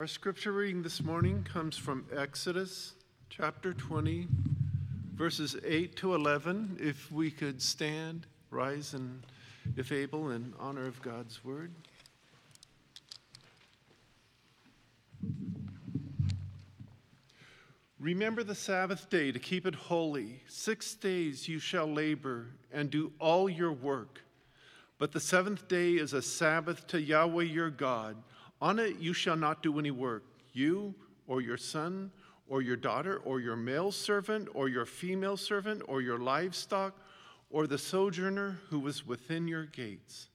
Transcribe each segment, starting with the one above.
Our scripture reading this morning comes from Exodus chapter 20, verses 8 to 11. If we could stand, rise, and if able, in honor of God's word. Remember the Sabbath day to keep it holy. Six days you shall labor and do all your work. But the seventh day is a Sabbath to Yahweh your God. On it you shall not do any work, you or your son or your daughter or your male servant or your female servant or your livestock or the sojourner who is within your gates.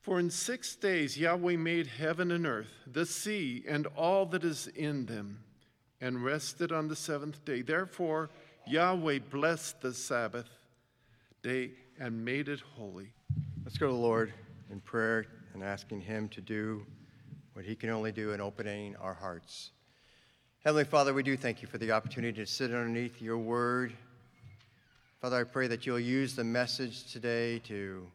For in six days Yahweh made heaven and earth, the sea, and all that is in them, and rested on the seventh day. Therefore, Yahweh blessed the Sabbath day and made it holy. Let's go to the Lord in prayer and asking Him to do what He can only do in opening our hearts. Heavenly Father, we do thank you for the opportunity to sit underneath your word. Father, I pray that you'll use the message today to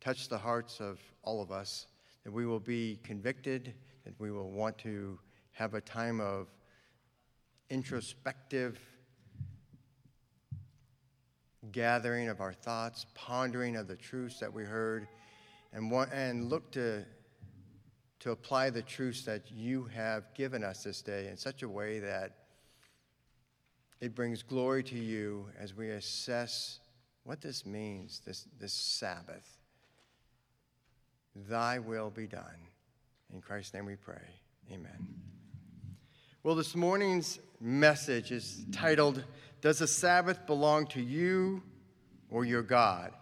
touch the hearts of all of us, that we will be convicted, that we will want to have a time of introspective gathering of our thoughts, pondering of the truths that we heard, and, want, and look to to apply the truths that you have given us this day in such a way that it brings glory to you as we assess what this means, this, this Sabbath. Thy will be done. In Christ's name we pray. Amen. Well, this morning's message is titled, Does the Sabbath Belong to You or Your God?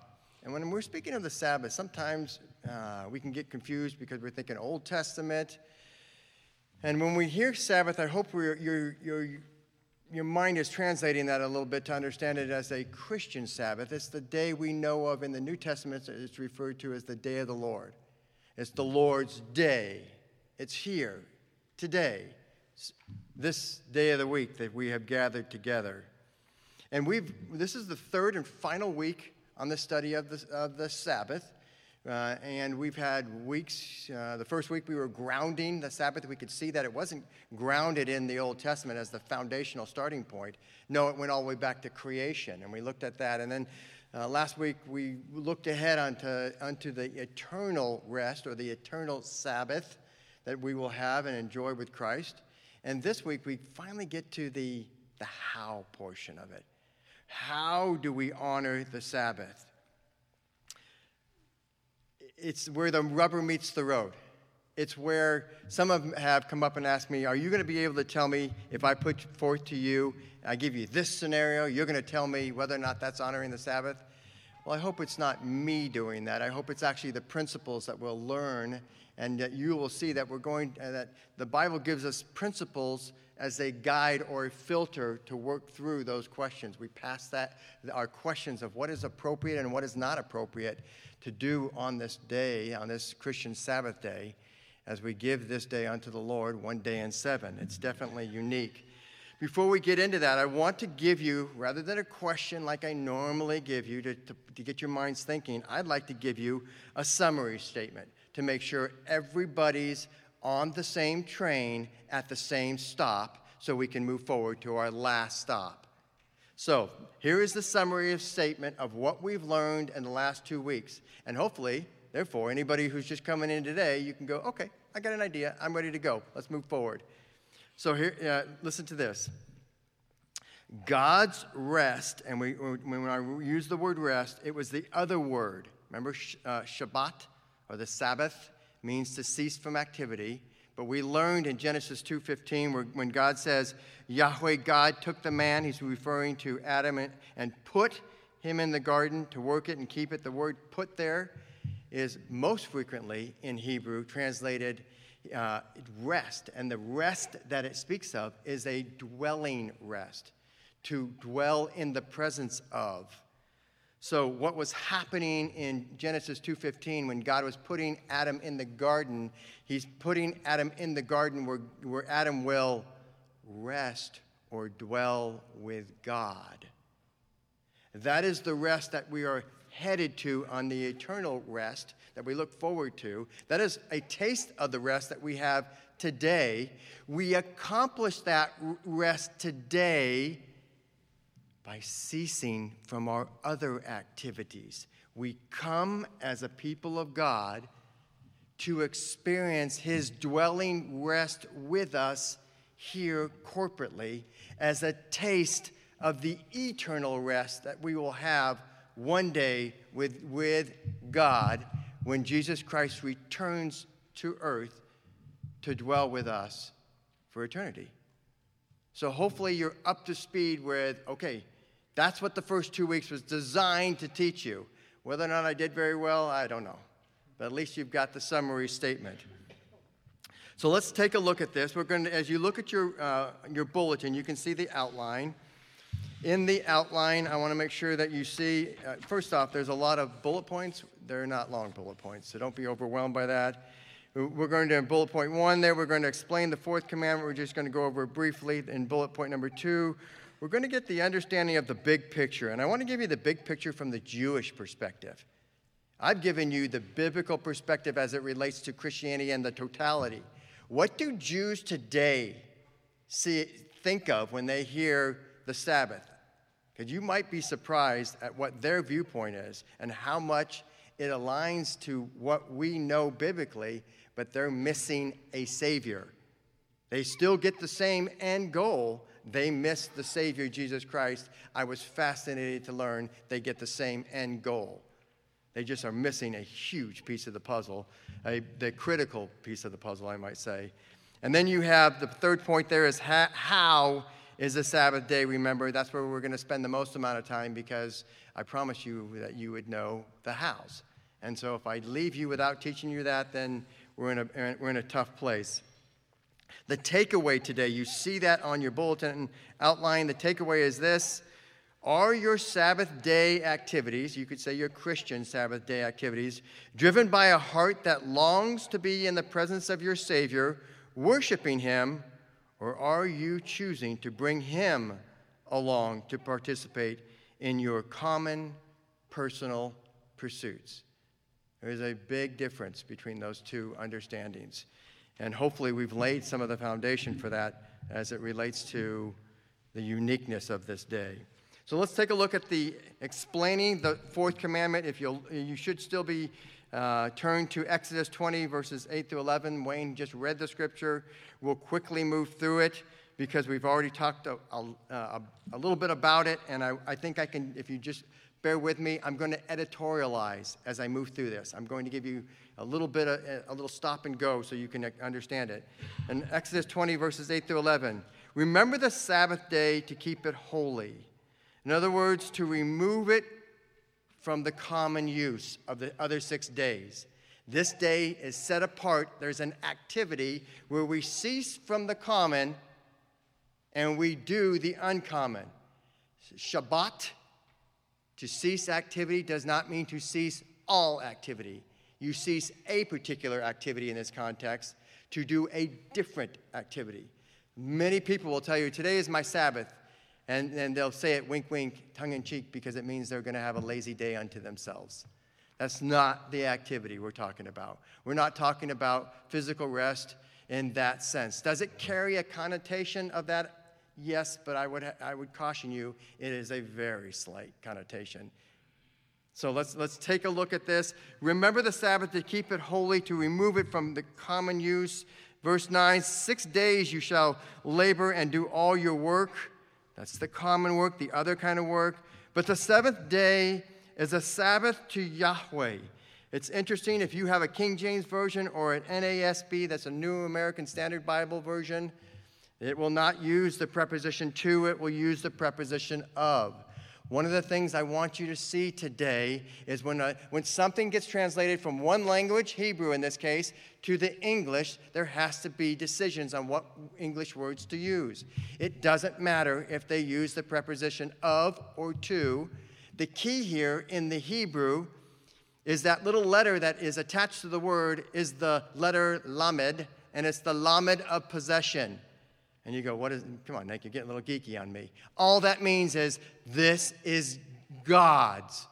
And when we're speaking of the Sabbath, sometimes uh, we can get confused because we're thinking Old Testament. And when we hear Sabbath, I hope your, your, your mind is translating that a little bit to understand it as a Christian Sabbath. It's the day we know of in the New Testament, it's referred to as the day of the Lord. It's the Lord's day. It's here, today, this day of the week that we have gathered together. And we've, this is the third and final week on the study of the, of the Sabbath. Uh, and we've had weeks. Uh, the first week we were grounding the Sabbath. We could see that it wasn't grounded in the Old Testament as the foundational starting point. No, it went all the way back to creation, and we looked at that. And then uh, last week we looked ahead onto, onto the eternal rest or the eternal Sabbath that we will have and enjoy with Christ. And this week we finally get to the, the how portion of it. How do we honor the Sabbath? It's where the rubber meets the road. It's where some of them have come up and asked me, Are you going to be able to tell me if I put forth to you, I give you this scenario, you're going to tell me whether or not that's honoring the Sabbath? Well, I hope it's not me doing that. I hope it's actually the principles that we'll learn and that you will see that we're going, uh, that the Bible gives us principles as a guide or a filter to work through those questions. We pass that, our questions of what is appropriate and what is not appropriate to do on this day, on this Christian Sabbath day, as we give this day unto the Lord, one day in seven. It's definitely unique. Before we get into that, I want to give you, rather than a question like I normally give you to, to, to, get your minds thinking, I'd like to give you a summary statement to make sure everybody's on the same train at the same stop so we can move forward to our last stop. So, here is the summary of statement of what we've learned in the last two weeks. And hopefully, therefore, anybody who's just coming in today, you can go, okay, I got an idea. I'm ready to go. Let's move forward. So, here, uh, listen to this God's rest, and we, when I use the word rest, it was the other word. Remember, uh, Shabbat, or the Sabbath, means to cease from activity. But we learned in Genesis 2:15 when God says Yahweh God took the man, he's referring to Adam and, and put him in the garden to work it and keep it. The word put there is most frequently in Hebrew translated uh, rest, and the rest that it speaks of is a dwelling rest, to dwell in the presence of. So what was happening in Genesis 2:15 when God was putting Adam in the garden, he's putting Adam in the garden where, where Adam will rest or dwell with God. That is the rest that we are headed to on the eternal rest that we look forward to. That is a taste of the rest that we have today. We accomplish that rest today by ceasing from our other activities. We come as a people of God to experience His dwelling rest with us here corporately as a taste of the eternal rest that we will have one day with, with God when Jesus Christ returns to earth to dwell with us for eternity. So hopefully you're up to speed with, okay, that's what the first two weeks was designed to teach you. Whether or not I did very well, I don't know. But at least you've got the summary statement. So let's take a look at this. We're going to, as you look at your, uh, your bulletin, you can see the outline. In the outline, I want to make sure that you see, uh, first off, there's a lot of bullet points. They're not long bullet points, so don't be overwhelmed by that. We're going to, bullet point one there, we're going to explain the fourth commandment. We're just going to go over briefly. In bullet point number two, we're going to get the understanding of the big picture. And I want to give you the big picture from the Jewish perspective. I've given you the biblical perspective as it relates to Christianity and the totality. What do Jews today see, think of when they hear the Sabbath? Because you might be surprised at what their viewpoint is and how much it aligns to what we know biblically, but they're missing a Savior. They still get the same end goal. They miss the Savior, Jesus Christ. I was fascinated to learn they get the same end goal. They just are missing a huge piece of the puzzle, a, the critical piece of the puzzle, I might say. And then you have the third point there is ha- how is the Sabbath day remember? That's where we're going to spend the most amount of time because I promise you that you would know the hows. And so if I leave you without teaching you that, then we're in a, we're in a tough place. The takeaway today, you see that on your bulletin outline. The takeaway is this Are your Sabbath day activities, you could say your Christian Sabbath day activities, driven by a heart that longs to be in the presence of your Savior, worshiping Him, or are you choosing to bring Him along to participate in your common personal pursuits? There is a big difference between those two understandings. And hopefully, we've laid some of the foundation for that as it relates to the uniqueness of this day. So let's take a look at the explaining the fourth commandment. If you you should still be uh, turned to Exodus 20 verses 8 through 11. Wayne just read the scripture. We'll quickly move through it because we've already talked a, a, a little bit about it, and I, I think I can. If you just bear with me, I'm going to editorialize as I move through this. I'm going to give you a little bit of a little stop and go so you can understand it. In Exodus 20, verses 8 through 11, remember the Sabbath day to keep it holy. In other words, to remove it from the common use of the other six days. This day is set apart. There's an activity where we cease from the common and we do the uncommon. Shabbat, to cease activity, does not mean to cease all activity you cease a particular activity in this context to do a different activity. Many people will tell you, Today is my Sabbath. And, and they'll say it wink, wink, tongue in cheek, because it means they're going to have a lazy day unto themselves. That's not the activity we're talking about. We're not talking about physical rest in that sense. Does it carry a connotation of that? Yes, but I would, I would caution you, it is a very slight connotation. So let's, let's take a look at this. Remember the Sabbath to keep it holy, to remove it from the common use. Verse 9 Six days you shall labor and do all your work. That's the common work, the other kind of work. But the seventh day is a Sabbath to Yahweh. It's interesting if you have a King James Version or an NASB, that's a New American Standard Bible version, it will not use the preposition to, it will use the preposition of. One of the things I want you to see today is when, a, when something gets translated from one language, Hebrew in this case, to the English, there has to be decisions on what English words to use. It doesn't matter if they use the preposition of or to. The key here in the Hebrew is that little letter that is attached to the word is the letter lamed, and it's the lamed of possession. And you go, what is, come on, Nick, you're getting a little geeky on me. All that means is this is God's.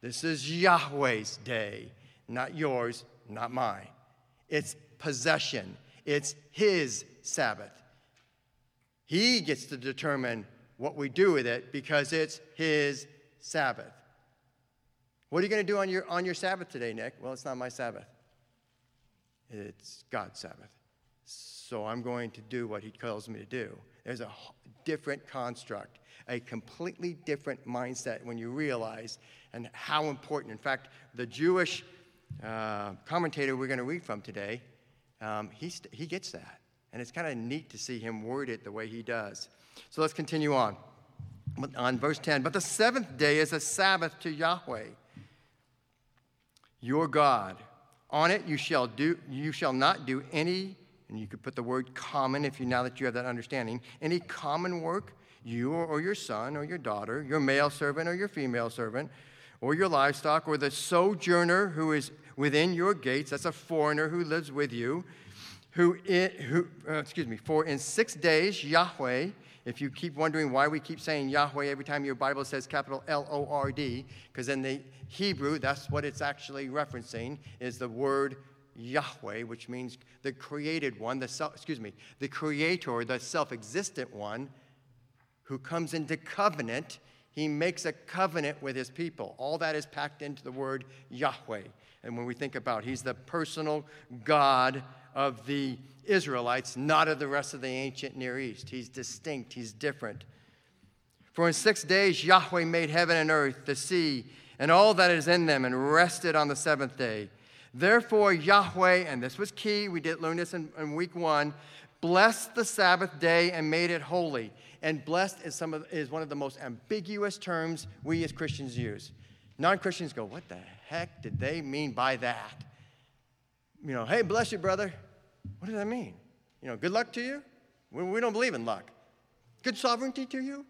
This is Yahweh's day, not yours, not mine. It's possession, It's His Sabbath. He gets to determine what we do with it because it's His Sabbath. What are you going to do on your, on your Sabbath today, Nick? Well, it's not my Sabbath, it's God's Sabbath. So I'm going to do what He calls me to do. There's a different construct, a completely different mindset when you realize and how important. In fact, the Jewish uh, commentator we're going to read from today, um, he, he gets that. And it's kind of neat to see him word it the way he does. So let's continue on. On verse 10, but the seventh day is a Sabbath to Yahweh, your God. On it you shall do you shall not do any, and you could put the word common if you now that you have that understanding, any common work, you or your son or your daughter, your male servant or your female servant, or your livestock, or the sojourner who is within your gates, that's a foreigner who lives with you, who, in, who uh, excuse me, for in six days Yahweh, if you keep wondering why we keep saying Yahweh every time your Bible says capital L O R D, because in the Hebrew, that's what it's actually referencing, is the word Yahweh, which means the created one, the self, excuse me, the creator, the self existent one who comes into covenant he makes a covenant with his people. All that is packed into the word Yahweh. And when we think about he's the personal God of the Israelites, not of the rest of the ancient Near East. He's distinct, he's different. For in six days Yahweh made heaven and earth, the sea, and all that is in them, and rested on the seventh day. Therefore, Yahweh, and this was key, we did learn this in, in week one, blessed the Sabbath day and made it holy. And blessed is, some of, is one of the most ambiguous terms we as Christians use. Non Christians go, What the heck did they mean by that? You know, hey, bless you, brother. What does that mean? You know, good luck to you? We, we don't believe in luck. Good sovereignty to you?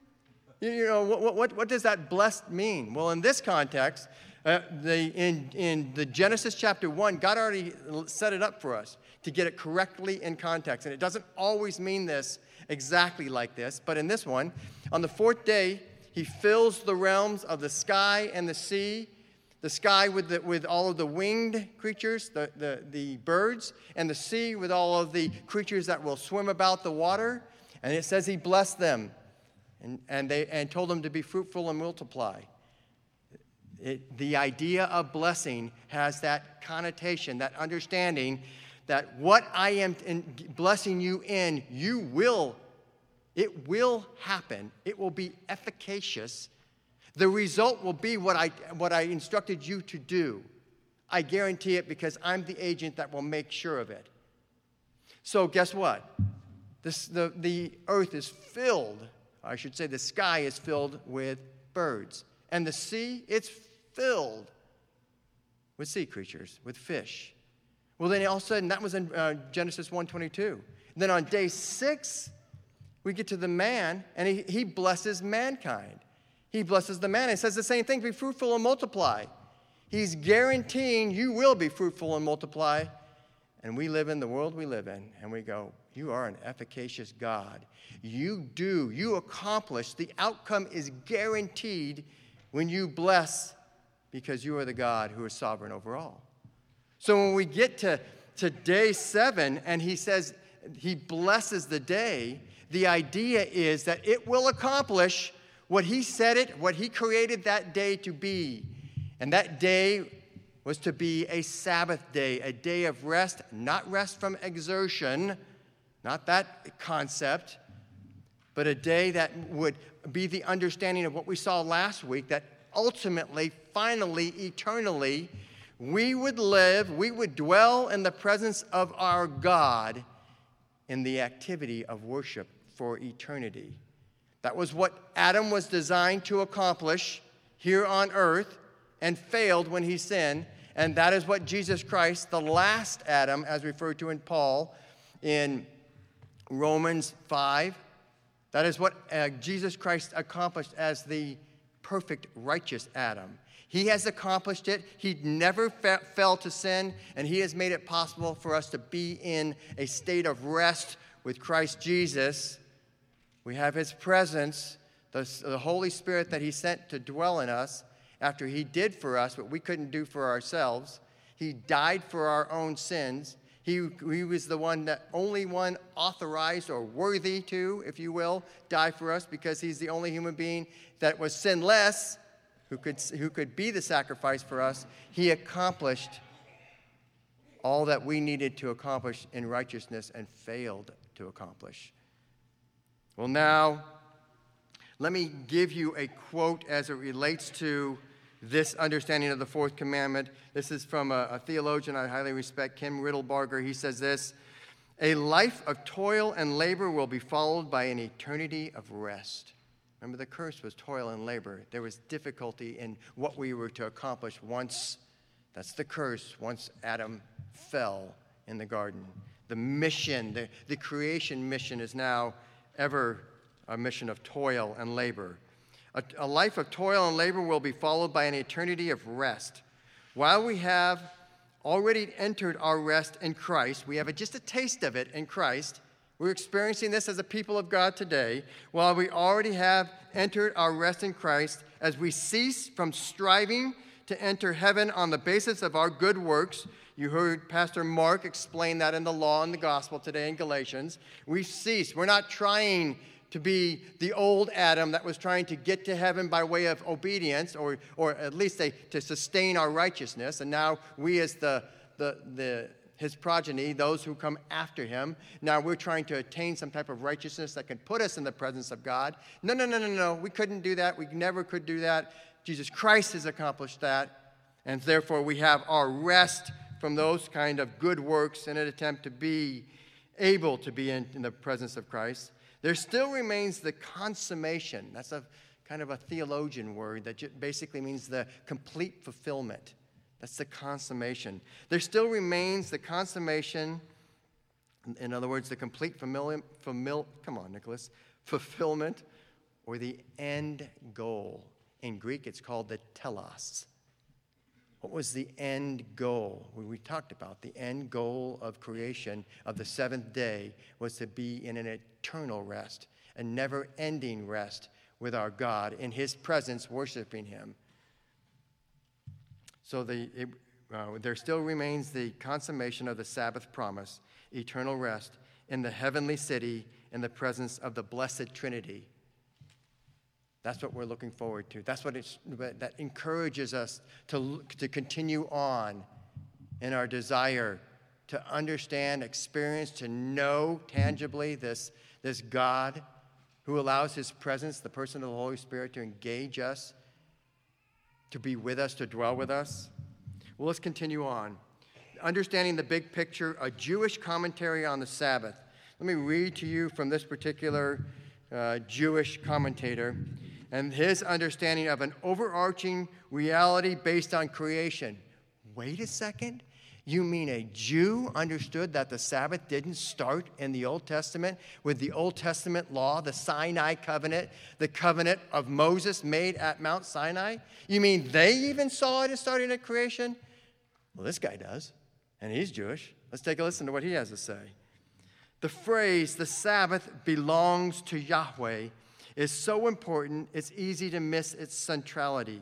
You, you know, what, what, what does that blessed mean? Well, in this context, uh, the, in, in the Genesis chapter 1, God already set it up for us to get it correctly in context. And it doesn't always mean this exactly like this, but in this one, on the fourth day, he fills the realms of the sky and the sea, the sky with, the, with all of the winged creatures, the, the, the birds, and the sea with all of the creatures that will swim about the water. And it says he blessed them and, and, they, and told them to be fruitful and multiply. It, the idea of blessing has that connotation, that understanding that what I am blessing you in, you will, it will happen. It will be efficacious. The result will be what I, what I instructed you to do. I guarantee it because I'm the agent that will make sure of it. So, guess what? This, the, the earth is filled, I should say, the sky is filled with birds. And the sea, it's filled with sea creatures, with fish. Well, then all of a sudden, that was in uh, Genesis 1.22. Then on day six, we get to the man, and he, he blesses mankind. He blesses the man. He says the same thing be fruitful and multiply. He's guaranteeing you will be fruitful and multiply. And we live in the world we live in, and we go, You are an efficacious God. You do, you accomplish. The outcome is guaranteed when you bless because you are the God who is sovereign over all. So when we get to, to day seven and he says he blesses the day, the idea is that it will accomplish what he said it, what he created that day to be. And that day was to be a Sabbath day, a day of rest, not rest from exertion, not that concept, but a day that would be the understanding of what we saw last week that ultimately, finally, eternally, we would live, we would dwell in the presence of our God in the activity of worship for eternity. That was what Adam was designed to accomplish here on earth and failed when he sinned. And that is what Jesus Christ, the last Adam, as referred to in Paul in Romans 5, that is what uh, Jesus Christ accomplished as the perfect, righteous Adam. He has accomplished it. He never fe- fell to sin, and He has made it possible for us to be in a state of rest with Christ Jesus. We have His presence, the, the Holy Spirit that He sent to dwell in us after He did for us what we couldn't do for ourselves. He died for our own sins. He, he was the one that only one authorized or worthy to, if you will, die for us because he's the only human being that was sinless who could, who could be the sacrifice for us. He accomplished all that we needed to accomplish in righteousness and failed to accomplish. Well, now, let me give you a quote as it relates to this understanding of the fourth commandment. This is from a, a theologian I highly respect, Kim Riddlebarger. He says this A life of toil and labor will be followed by an eternity of rest. Remember, the curse was toil and labor. There was difficulty in what we were to accomplish once, that's the curse, once Adam fell in the garden. The mission, the, the creation mission, is now ever a mission of toil and labor. A, a life of toil and labor will be followed by an eternity of rest. While we have already entered our rest in Christ, we have a, just a taste of it in Christ. We're experiencing this as a people of God today. While we already have entered our rest in Christ, as we cease from striving to enter heaven on the basis of our good works, you heard Pastor Mark explain that in the law and the gospel today in Galatians. We cease. We're not trying to be the old Adam that was trying to get to heaven by way of obedience, or, or at least a, to sustain our righteousness. And now we, as the, the, the, his progeny, those who come after him, now we're trying to attain some type of righteousness that can put us in the presence of God. No, no, no, no, no. We couldn't do that. We never could do that. Jesus Christ has accomplished that. And therefore, we have our rest from those kind of good works in an attempt to be able to be in, in the presence of Christ. There still remains the consummation. That's a kind of a theologian word that basically means the complete fulfillment. That's the consummation. There still remains the consummation, in other words, the complete familiar, famil, come on, Nicholas, fulfillment or the end goal. In Greek, it's called the telos. What was the end goal? We talked about the end goal of creation of the seventh day was to be in an eternal rest, a never ending rest with our God in His presence, worshiping Him. So the, it, uh, there still remains the consummation of the Sabbath promise, eternal rest in the heavenly city in the presence of the blessed Trinity that's what we're looking forward to. That's what that encourages us to, to continue on in our desire to understand, experience, to know tangibly this, this God who allows his presence, the person of the Holy Spirit, to engage us, to be with us, to dwell with us. Well, let's continue on. Understanding the big picture, a Jewish commentary on the Sabbath. Let me read to you from this particular uh, Jewish commentator and his understanding of an overarching reality based on creation. Wait a second. You mean a Jew understood that the Sabbath didn't start in the Old Testament with the Old Testament law, the Sinai covenant, the covenant of Moses made at Mount Sinai? You mean they even saw it as starting at creation? Well, this guy does, and he's Jewish. Let's take a listen to what he has to say. The phrase, the Sabbath belongs to Yahweh, is so important, it's easy to miss its centrality.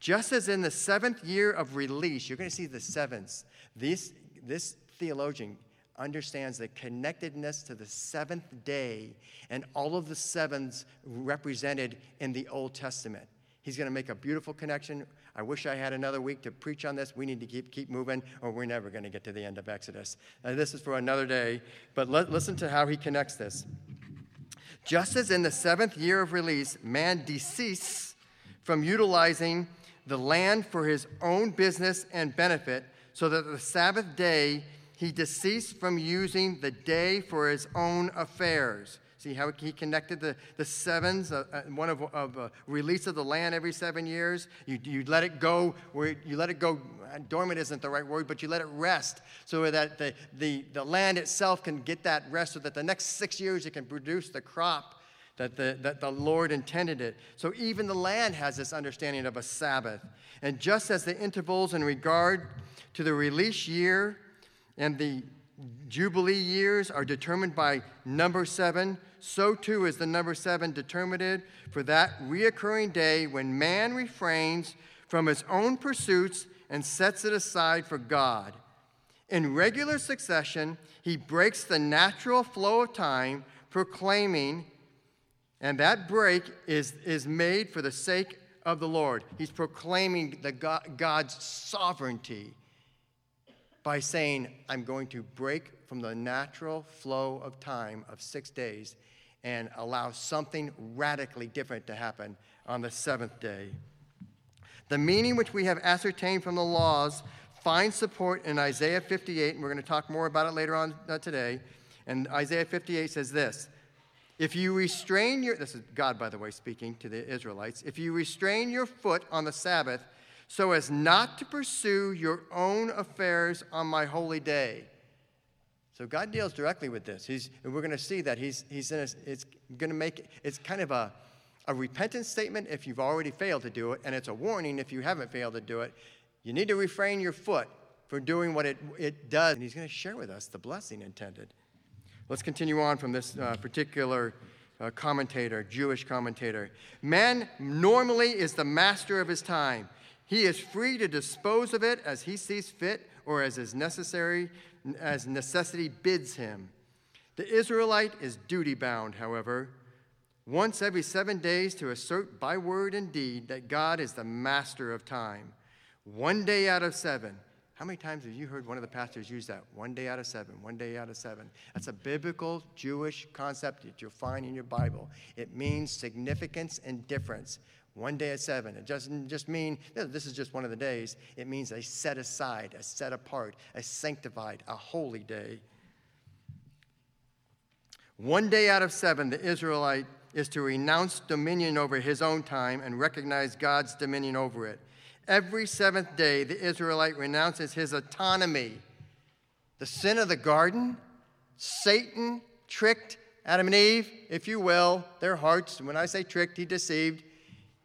Just as in the seventh year of release, you're going to see the sevens. This, this theologian understands the connectedness to the seventh day and all of the sevens represented in the Old Testament. He's going to make a beautiful connection. I wish I had another week to preach on this. We need to keep, keep moving, or we're never going to get to the end of Exodus. Uh, this is for another day, but listen to how he connects this. Just as in the seventh year of release, man deceased from utilizing the land for his own business and benefit, so that the Sabbath day he deceased from using the day for his own affairs. See how he connected the, the sevens, uh, uh, one of, of uh, release of the land every seven years. You, you let it go, where you let it go, dormant isn't the right word, but you let it rest so that the, the, the land itself can get that rest so that the next six years it can produce the crop that the, that the Lord intended it. So even the land has this understanding of a Sabbath. And just as the intervals in regard to the release year and the Jubilee years are determined by number seven, so too is the number seven determined for that reoccurring day when man refrains from his own pursuits and sets it aside for God. In regular succession, he breaks the natural flow of time, proclaiming, and that break is, is made for the sake of the Lord. He's proclaiming the God, God's sovereignty by saying, I'm going to break from the natural flow of time of six days and allow something radically different to happen on the seventh day. The meaning which we have ascertained from the laws finds support in Isaiah 58, and we're going to talk more about it later on uh, today. And Isaiah 58 says this If you restrain your, this is God, by the way, speaking to the Israelites, if you restrain your foot on the Sabbath so as not to pursue your own affairs on my holy day. So God deals directly with this. He's, and we're going to see that he's, he's a, it's going to make, it's kind of a, a repentance statement if you've already failed to do it, and it's a warning if you haven't failed to do it. You need to refrain your foot from doing what it, it does. And he's going to share with us the blessing intended. Let's continue on from this uh, particular uh, commentator, Jewish commentator. Man normally is the master of his time. He is free to dispose of it as he sees fit or as is necessary as necessity bids him. The Israelite is duty bound, however, once every seven days to assert by word and deed that God is the master of time. One day out of seven. How many times have you heard one of the pastors use that? One day out of seven, one day out of seven. That's a biblical Jewish concept that you'll find in your Bible. It means significance and difference. One day at seven. It doesn't just mean this is just one of the days. It means a set aside, a set apart, a sanctified, a holy day. One day out of seven, the Israelite is to renounce dominion over his own time and recognize God's dominion over it. Every seventh day, the Israelite renounces his autonomy. The sin of the garden, Satan tricked Adam and Eve, if you will, their hearts. When I say tricked, he deceived.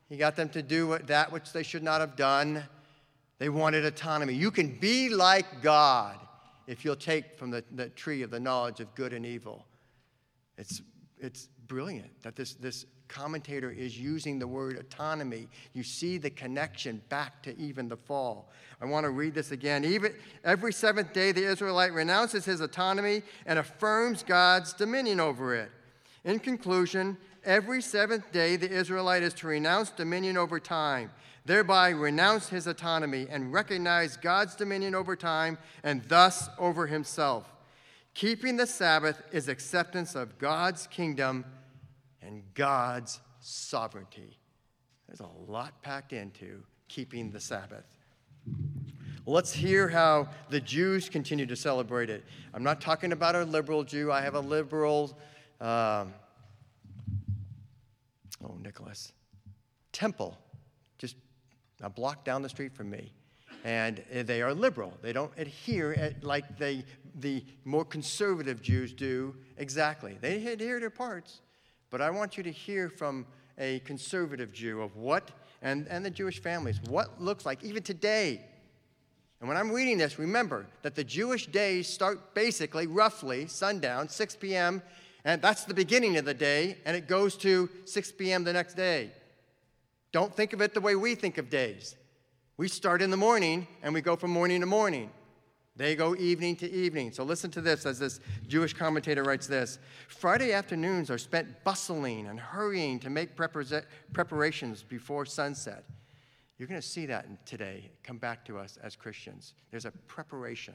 He got them to do that which they should not have done. They wanted autonomy. You can be like God if you'll take from the, the tree of the knowledge of good and evil. It's, it's brilliant that this, this commentator is using the word autonomy. You see the connection back to even the fall. I want to read this again. Even every seventh day, the Israelite renounces his autonomy and affirms God's dominion over it. In conclusion, Every seventh day, the Israelite is to renounce dominion over time, thereby renounce his autonomy and recognize God's dominion over time and thus over himself. Keeping the Sabbath is acceptance of God's kingdom and God's sovereignty. There's a lot packed into keeping the Sabbath. Let's hear how the Jews continue to celebrate it. I'm not talking about a liberal Jew. I have a liberal. Um, Oh, Nicholas. Temple, just a block down the street from me. And they are liberal. They don't adhere like they, the more conservative Jews do exactly. They adhere to parts. But I want you to hear from a conservative Jew of what, and, and the Jewish families, what looks like, even today. And when I'm reading this, remember that the Jewish days start basically, roughly, sundown, 6 p.m., and that's the beginning of the day, and it goes to 6 p.m. the next day. Don't think of it the way we think of days. We start in the morning and we go from morning to morning. They go evening to evening. So listen to this as this Jewish commentator writes this Friday afternoons are spent bustling and hurrying to make preparations before sunset. You're going to see that today come back to us as Christians. There's a preparation.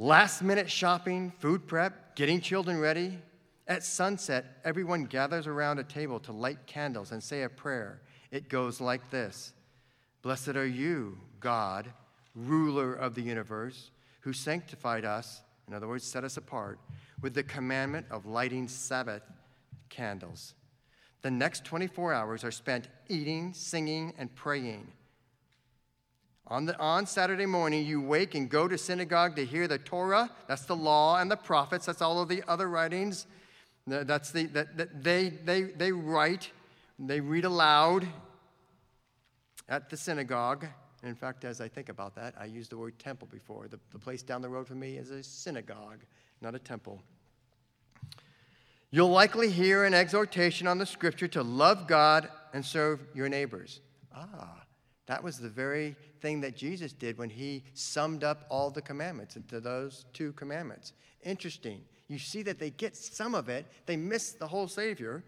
Last minute shopping, food prep, getting children ready. At sunset, everyone gathers around a table to light candles and say a prayer. It goes like this Blessed are you, God, ruler of the universe, who sanctified us, in other words, set us apart, with the commandment of lighting Sabbath candles. The next 24 hours are spent eating, singing, and praying. On, the, on Saturday morning, you wake and go to synagogue to hear the Torah. That's the law and the prophets. That's all of the other writings. That's the, that, that they, they, they write, they read aloud at the synagogue. In fact, as I think about that, I used the word temple before. The, the place down the road from me is a synagogue, not a temple. You'll likely hear an exhortation on the scripture to love God and serve your neighbors. Ah, That was the very thing that Jesus did when he summed up all the commandments into those two commandments. Interesting. You see that they get some of it, they miss the whole Savior.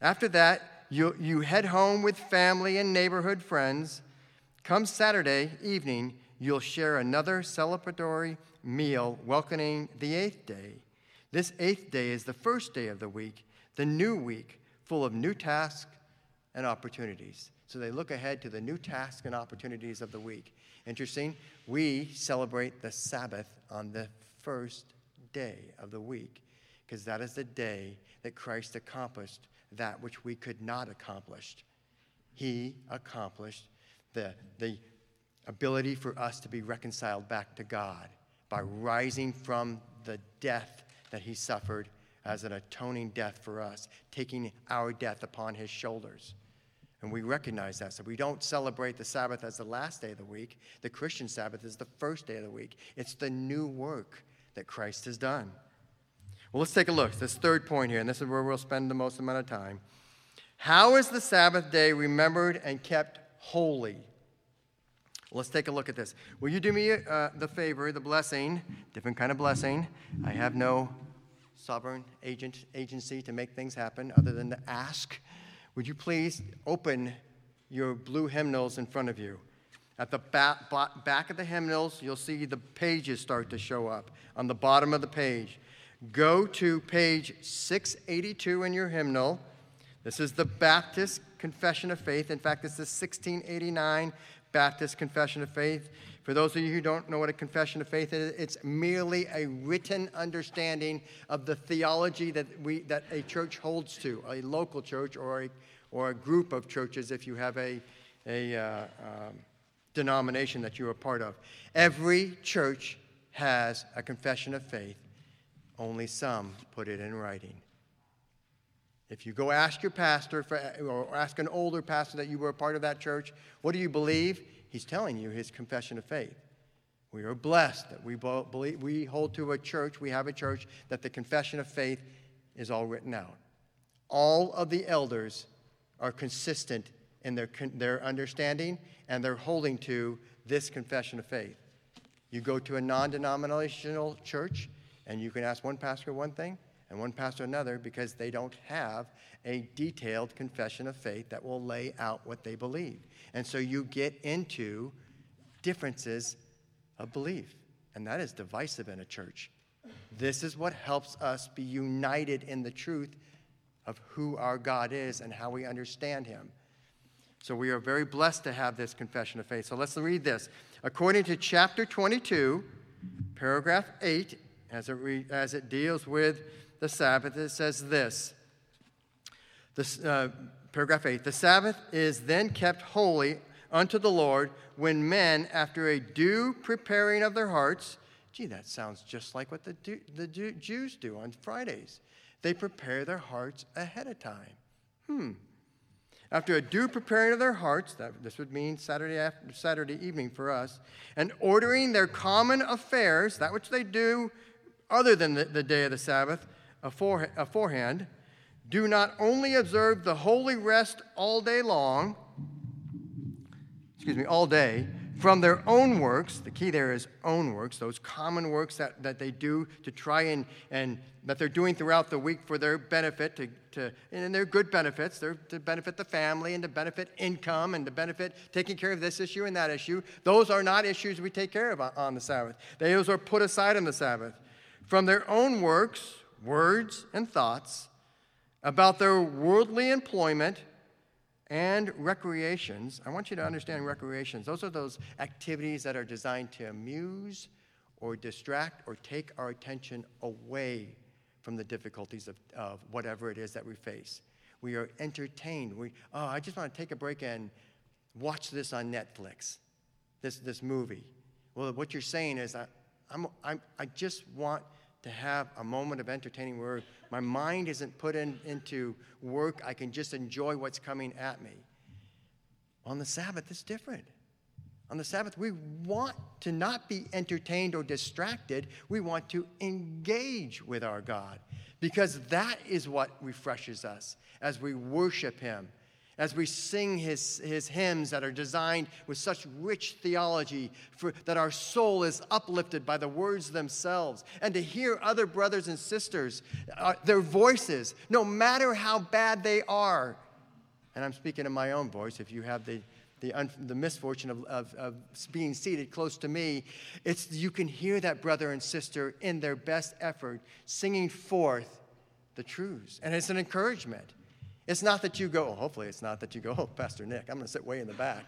After that, you, you head home with family and neighborhood friends. Come Saturday evening, you'll share another celebratory meal welcoming the eighth day. This eighth day is the first day of the week, the new week, full of new tasks and opportunities. So they look ahead to the new tasks and opportunities of the week. Interesting, we celebrate the Sabbath on the first day of the week because that is the day that Christ accomplished that which we could not accomplish. He accomplished the, the ability for us to be reconciled back to God by rising from the death that he suffered as an atoning death for us, taking our death upon his shoulders. And we recognize that. So we don't celebrate the Sabbath as the last day of the week. The Christian Sabbath is the first day of the week. It's the new work that Christ has done. Well, let's take a look. This third point here, and this is where we'll spend the most amount of time. How is the Sabbath day remembered and kept holy? Let's take a look at this. Will you do me uh, the favor, the blessing, different kind of blessing? I have no sovereign agent agency to make things happen other than to ask. Would you please open your blue hymnals in front of you? At the back, of the hymnals, you'll see the pages start to show up on the bottom of the page. Go to page 682 in your hymnal. This is the Baptist Confession of Faith. In fact, it's the 1689 Baptist Confession of Faith. For those of you who don't know what a confession of faith is, it's merely a written understanding of the theology that, we, that a church holds to, a local church or a, or a group of churches if you have a, a uh, um, denomination that you're a part of. Every church has a confession of faith, only some put it in writing. If you go ask your pastor, for, or ask an older pastor that you were a part of that church, what do you believe? He's telling you his confession of faith. We are blessed that we, believe, we hold to a church, we have a church, that the confession of faith is all written out. All of the elders are consistent in their, their understanding and they're holding to this confession of faith. You go to a non denominational church and you can ask one pastor one thing and one pastor another because they don't have a detailed confession of faith that will lay out what they believe. And so you get into differences of belief, and that is divisive in a church. This is what helps us be united in the truth of who our God is and how we understand Him. So we are very blessed to have this confession of faith. So let's read this. According to chapter 22, paragraph 8, as it, re- as it deals with the Sabbath, it says this. This, uh, paragraph 8 The Sabbath is then kept holy unto the Lord when men, after a due preparing of their hearts, gee, that sounds just like what the, the Jews do on Fridays. They prepare their hearts ahead of time. Hmm, after a due preparing of their hearts, that, this would mean Saturday, after, Saturday evening for us, and ordering their common affairs, that which they do other than the, the day of the Sabbath, aforehand, do not only observe the holy rest all day long, excuse me, all day, from their own works, the key there is own works, those common works that, that they do to try and, and that they're doing throughout the week for their benefit, to, to, and they're good benefits. They're to benefit the family and to benefit income and to benefit taking care of this issue and that issue. Those are not issues we take care of on the Sabbath. Those are put aside on the Sabbath. From their own works, words, and thoughts about their worldly employment and recreations. I want you to understand recreations. Those are those activities that are designed to amuse or distract or take our attention away from the difficulties of, of whatever it is that we face. We are entertained. We, oh, I just want to take a break and watch this on Netflix, this, this movie. Well, what you're saying is, I, I'm, I'm, I just want to have a moment of entertaining where my mind isn't put in, into work. I can just enjoy what's coming at me. On the Sabbath, it's different. On the Sabbath, we want to not be entertained or distracted. We want to engage with our God because that is what refreshes us as we worship Him as we sing his, his hymns that are designed with such rich theology, for, that our soul is uplifted by the words themselves, and to hear other brothers and sisters, uh, their voices, no matter how bad they are. And I'm speaking in my own voice, if you have the, the, un, the misfortune of, of, of being seated close to me, it's, you can hear that brother and sister in their best effort singing forth the truths. And it's an encouragement. It's not that you go, oh, hopefully, it's not that you go, oh, Pastor Nick, I'm going to sit way in the back.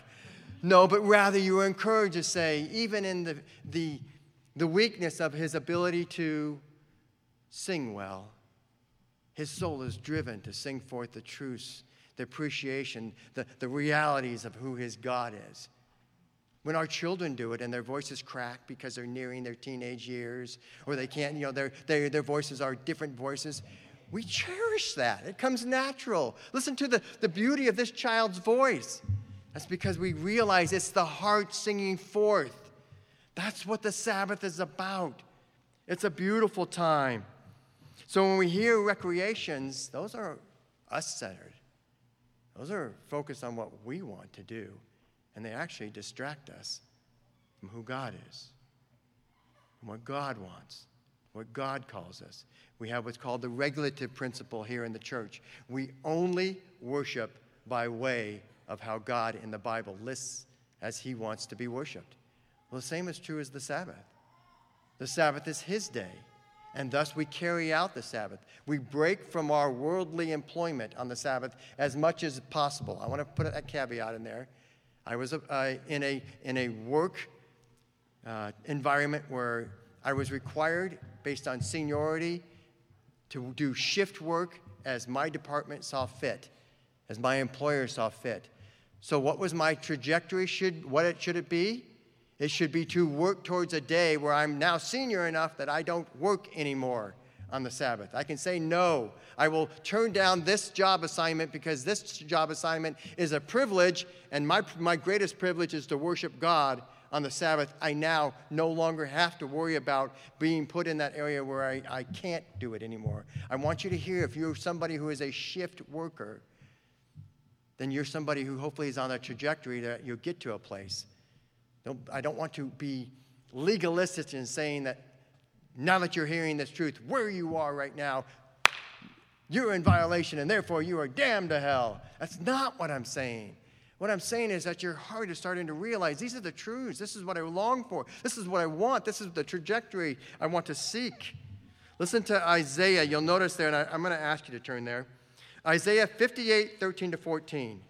No, but rather you are encouraged to say, even in the, the, the weakness of his ability to sing well, his soul is driven to sing forth the truths, the appreciation, the, the realities of who his God is. When our children do it and their voices crack because they're nearing their teenage years, or they can't, you know, their, their, their voices are different voices, we cherish that. It comes natural. Listen to the, the beauty of this child's voice. That's because we realize it's the heart singing forth. That's what the Sabbath is about. It's a beautiful time. So when we hear recreations, those are us centered. Those are focused on what we want to do, and they actually distract us from who God is and what God wants what God calls us. We have what's called the regulative principle here in the church. We only worship by way of how God in the Bible lists as he wants to be worshiped. Well, the same is true as the Sabbath. The Sabbath is his day, and thus we carry out the Sabbath. We break from our worldly employment on the Sabbath as much as possible. I want to put a caveat in there. I was uh, in, a, in a work uh, environment where I was required, based on seniority, to do shift work as my department saw fit, as my employer saw fit. So, what was my trajectory? Should, what it, should it be? It should be to work towards a day where I'm now senior enough that I don't work anymore on the Sabbath. I can say, no, I will turn down this job assignment because this job assignment is a privilege, and my, my greatest privilege is to worship God on the Sabbath, I now no longer have to worry about being put in that area where I, I can't do it anymore. I want you to hear if you're somebody who is a shift worker, then you're somebody who hopefully is on a trajectory that you'll get to a place. Don't, I don't want to be legalistic in saying that now that you're hearing this truth, where you are right now, you're in violation and therefore you are damned to hell. That's not what I'm saying. What I'm saying is that your heart is starting to realize these are the truths. This is what I long for. This is what I want. This is the trajectory I want to seek. Listen to Isaiah. You'll notice there, and I, am going to ask you to turn there. Isaiah 58, 13 to 14.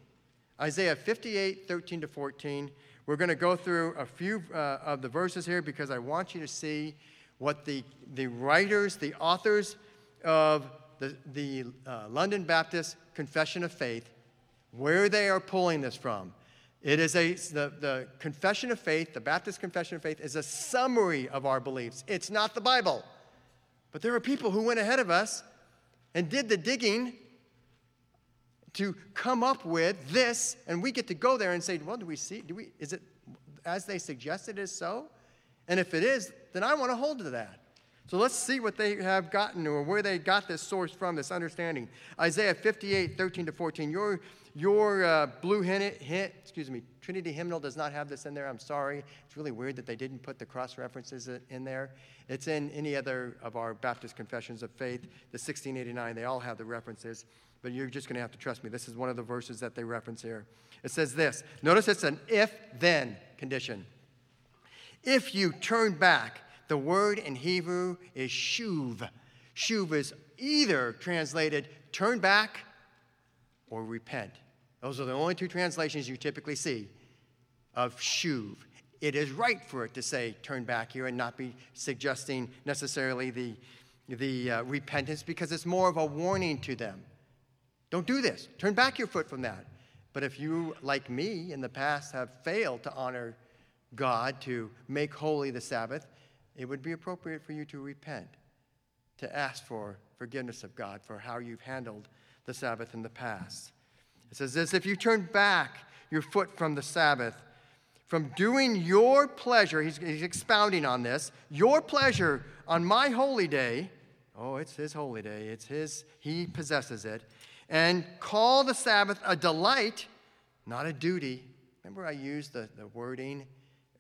Isaiah 58, 13 to 14. We're going to go through a few uh, of the verses here because I want you to see what the, the writers, the authors of the, the uh, London Baptist Confession of Faith where they are pulling this from. It is a, the, the Confession of Faith, the Baptist Confession of Faith, is a summary of our beliefs. It's not the Bible. But there are people who went ahead of us and did the digging to come up with this, and we get to go there and say, well, do we see, do we, is it as they suggested is so? And if it is, then I want to hold to that. So let's see what they have gotten or where they got this source from, this understanding. Isaiah 58, 13 to 14. Your, your uh, blue hint, hint, excuse me, Trinity hymnal does not have this in there. I'm sorry. It's really weird that they didn't put the cross references in there. It's in any other of our Baptist confessions of faith, the 1689. They all have the references, but you're just going to have to trust me. This is one of the verses that they reference here. It says this Notice it's an if then condition. If you turn back, the word in Hebrew is shuv. Shuv is either translated turn back or repent. Those are the only two translations you typically see of shuv. It is right for it to say turn back here and not be suggesting necessarily the, the uh, repentance because it's more of a warning to them. Don't do this. Turn back your foot from that. But if you, like me in the past, have failed to honor God, to make holy the Sabbath, it would be appropriate for you to repent, to ask for forgiveness of God for how you've handled the Sabbath in the past. It says this if you turn back your foot from the Sabbath, from doing your pleasure, he's, he's expounding on this, your pleasure on my holy day, oh, it's his holy day, it's his, he possesses it, and call the Sabbath a delight, not a duty. Remember, I used the, the wording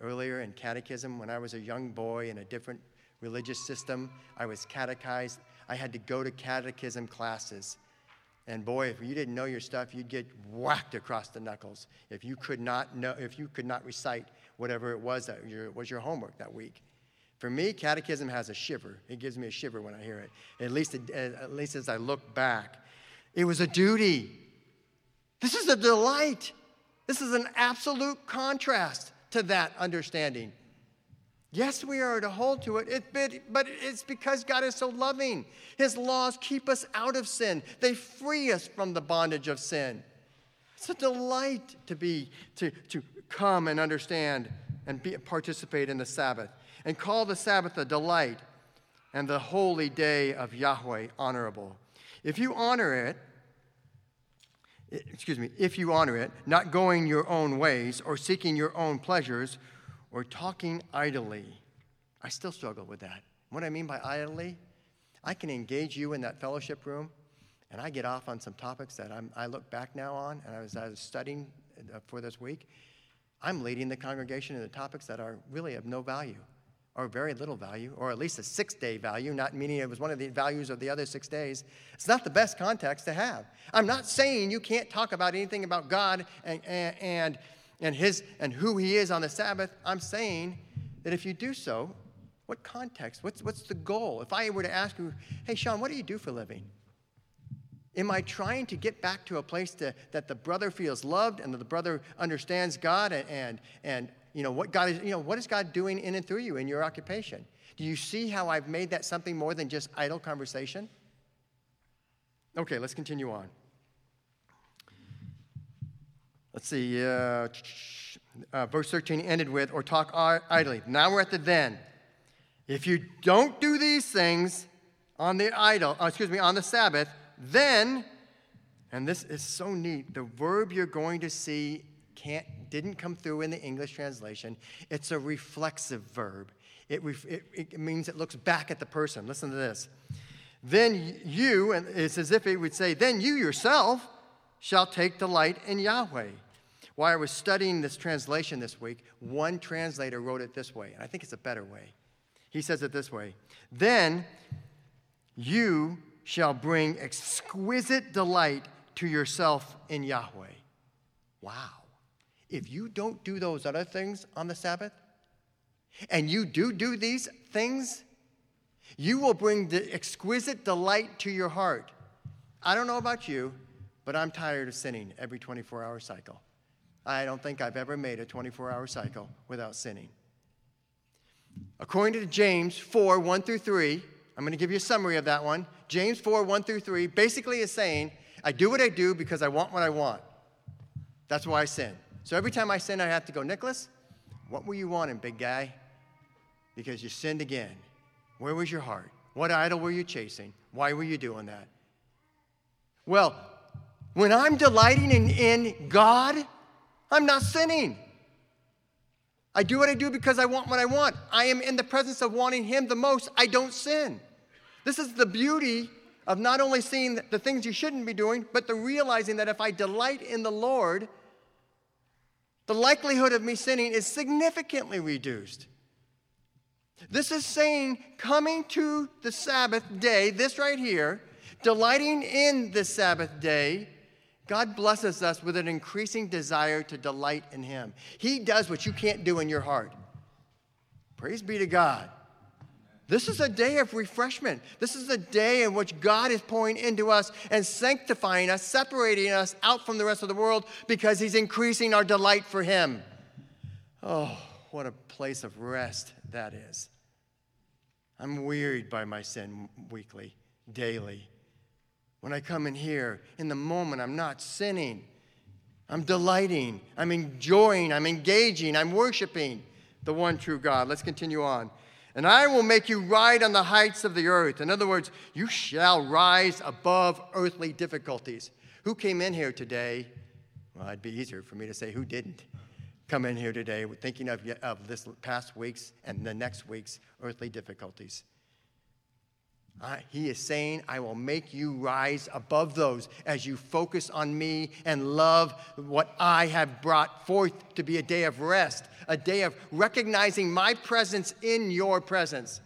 earlier in catechism when I was a young boy in a different religious system. I was catechized. I had to go to catechism classes. And boy, if you didn't know your stuff, you'd get whacked across the knuckles if you could not know, if you could not recite whatever it was that your, was your homework that week. For me, catechism has a shiver. It gives me a shiver when I hear it. At least, at least as I look back, it was a duty. This is a delight. This is an absolute contrast to that understanding. Yes, we are to hold to it, it, but it's because God is so loving. His laws keep us out of sin, they free us from the bondage of sin. It's a delight to be, to, to come and understand and be, participate in the Sabbath and call the Sabbath a delight and the holy day of Yahweh honorable. If you honor it, excuse me, if you honor it, not going your own ways or seeking your own pleasures or talking idly. I still struggle with that. What I mean by idly, I can engage you in that fellowship room and I get off on some topics that I'm, i look back now on and I was, I was studying uh, for this week. I'm leading the congregation in the topics that are really of no value or very little value, or at least a six day value, not meaning it was one of the values of the other six days. It's not the best context to have. I'm not saying you can't talk about anything about God and, and, and, his, and who He is on the Sabbath. I'm saying that if you do so, what context? What's, what's the goal? If I were to ask you, hey, Sean, what do you do for a living? Am I trying to get back to a place to, that the brother feels loved and that the brother understands God and, and, and you know, what God is, you know, what is God doing in and through you in your occupation? Do you see how I've made that something more than just idle conversation? Okay, let's continue on. Let's see, uh, uh, verse 13 ended with, or talk idly. Now we're at the then. If you don't do these things on the idle, uh, excuse me, on the Sabbath, then, and this is so neat, the verb you're going to see can't, didn't come through in the English translation. It's a reflexive verb. It, it, it means it looks back at the person. Listen to this. Then you, and it's as if it would say, then you yourself shall take delight in Yahweh. While I was studying this translation this week, one translator wrote it this way, and I think it's a better way. He says it this way Then you shall bring exquisite delight to yourself in Yahweh. Wow. If you don't do those other things on the Sabbath, and you do do these things, you will bring the exquisite delight to your heart. I don't know about you, but I'm tired of sinning every 24 hour cycle. I don't think I've ever made a 24 hour cycle without sinning. According to James 4 1 through 3, I'm going to give you a summary of that one. James 4 1 through 3 basically is saying, I do what I do because I want what I want. That's why I sin. So every time I sin, I have to go, Nicholas, what were you wanting, big guy? Because you sinned again. Where was your heart? What idol were you chasing? Why were you doing that? Well, when I'm delighting in, in God, I'm not sinning. I do what I do because I want what I want. I am in the presence of wanting Him the most. I don't sin. This is the beauty of not only seeing the things you shouldn't be doing, but the realizing that if I delight in the Lord, the likelihood of me sinning is significantly reduced. This is saying coming to the Sabbath day, this right here, delighting in the Sabbath day, God blesses us with an increasing desire to delight in Him. He does what you can't do in your heart. Praise be to God. This is a day of refreshment. This is a day in which God is pouring into us and sanctifying us, separating us out from the rest of the world because He's increasing our delight for Him. Oh, what a place of rest that is. I'm wearied by my sin weekly, daily. When I come in here, in the moment, I'm not sinning. I'm delighting. I'm enjoying. I'm engaging. I'm worshiping the one true God. Let's continue on and I will make you ride on the heights of the earth. In other words, you shall rise above earthly difficulties. Who came in here today? Well, it'd be easier for me to say who didn't come in here today thinking of, of this past week's and the next week's earthly difficulties. Uh, he is saying, I will make you rise above those as you focus on me and love what I have brought forth to be a day of rest, a day of recognizing my presence in your presence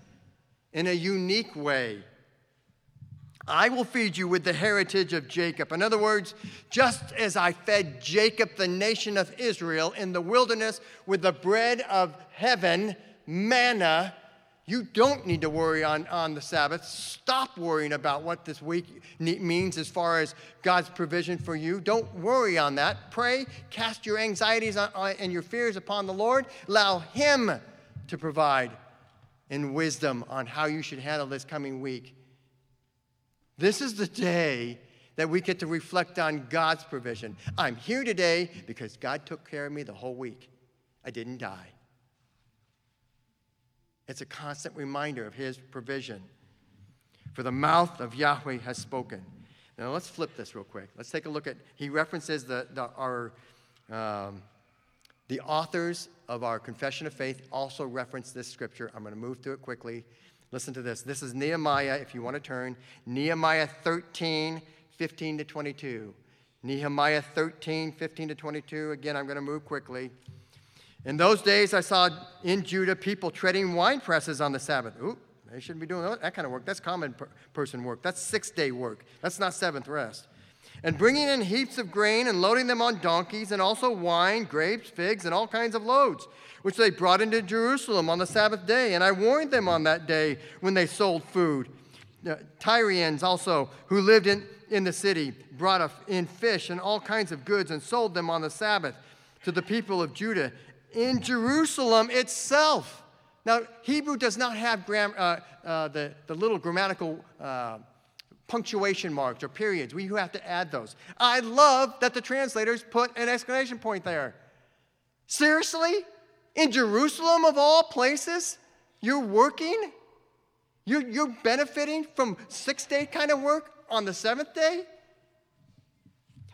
in a unique way. I will feed you with the heritage of Jacob. In other words, just as I fed Jacob, the nation of Israel, in the wilderness with the bread of heaven, manna, you don't need to worry on, on the Sabbath. Stop worrying about what this week means as far as God's provision for you. Don't worry on that. Pray, cast your anxieties and your fears upon the Lord. Allow Him to provide in wisdom on how you should handle this coming week. This is the day that we get to reflect on God's provision. I'm here today because God took care of me the whole week. I didn't die. It's a constant reminder of His provision. For the mouth of Yahweh has spoken. Now let's flip this real quick. Let's take a look at, he references the, the our, um, the authors of our confession of faith also reference this scripture. I'm going to move through it quickly. Listen to this. This is Nehemiah, if you want to turn. Nehemiah 13, 15 to 22. Nehemiah 13, 15 to 22. Again, I'm going to move quickly. In those days, I saw in Judah people treading wine presses on the Sabbath. Ooh, they shouldn't be doing that kind of work. That's common person work. That's six day work. That's not seventh rest and bringing in heaps of grain and loading them on donkeys, and also wine, grapes, figs, and all kinds of loads, which they brought into Jerusalem on the Sabbath day. And I warned them on that day when they sold food. Uh, Tyrians also, who lived in, in the city, brought in fish and all kinds of goods and sold them on the Sabbath to the people of Judah in Jerusalem itself. Now, Hebrew does not have gram, uh, uh, the, the little grammatical uh, punctuation marks or periods. We have to add those. I love that the translators put an exclamation point there. Seriously? In Jerusalem, of all places, you're working? You're, you're benefiting from six day kind of work on the seventh day?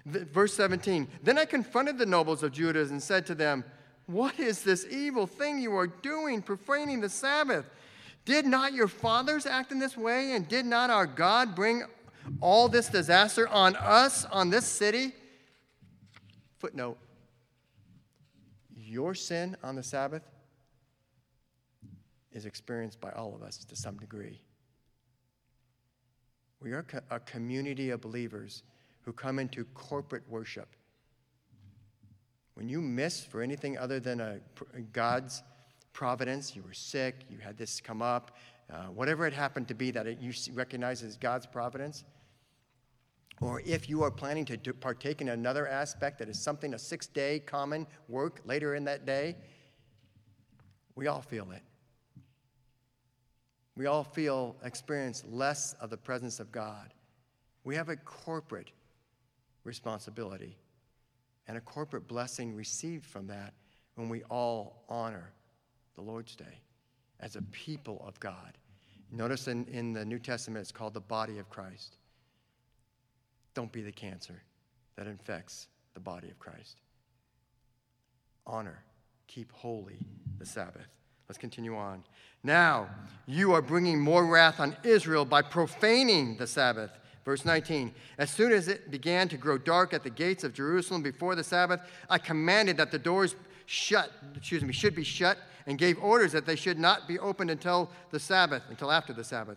Verse 17 Then I confronted the nobles of Judah and said to them, What is this evil thing you are doing, profaning the Sabbath? Did not your fathers act in this way? And did not our God bring all this disaster on us, on this city? Footnote Your sin on the Sabbath is experienced by all of us to some degree. We are a community of believers who come into corporate worship. When you miss for anything other than a, God's providence, you were sick, you had this come up, uh, whatever it happened to be that it, you recognize as God's providence, or if you are planning to do, partake in another aspect that is something, a six day common work later in that day, we all feel it. We all feel, experience less of the presence of God. We have a corporate responsibility and a corporate blessing received from that when we all honor the Lord's Day, as a people of God. Notice in, in the New Testament, it's called the body of Christ. Don't be the cancer that infects the body of Christ. Honor, keep holy the Sabbath. Let's continue on. Now, you are bringing more wrath on Israel by profaning the Sabbath. Verse 19 As soon as it began to grow dark at the gates of Jerusalem before the Sabbath, I commanded that the doors shut, excuse me, should be shut and gave orders that they should not be opened until the Sabbath, until after the Sabbath.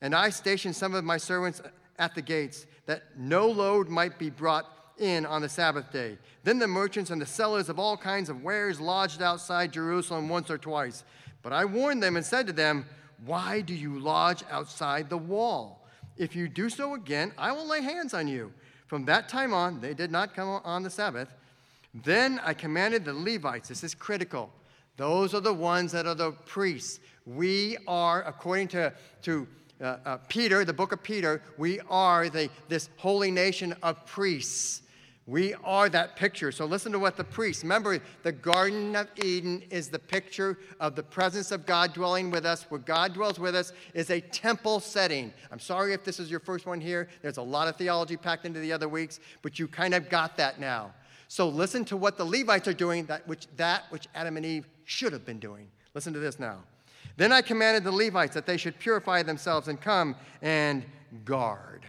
And I stationed some of my servants at the gates that no load might be brought in on the Sabbath day. Then the merchants and the sellers of all kinds of wares lodged outside Jerusalem once or twice. But I warned them and said to them, Why do you lodge outside the wall? If you do so again, I will lay hands on you. From that time on, they did not come on the Sabbath. Then I commanded the Levites, this is critical. Those are the ones that are the priests. We are, according to, to uh, uh, Peter, the book of Peter, we are the, this holy nation of priests. We are that picture. So listen to what the priests. Remember, the Garden of Eden is the picture of the presence of God dwelling with us. Where God dwells with us is a temple setting. I'm sorry if this is your first one here. There's a lot of theology packed into the other weeks, but you kind of got that now. So listen to what the Levites are doing, that which, that which Adam and Eve should have been doing. Listen to this now. Then I commanded the Levites that they should purify themselves and come and guard.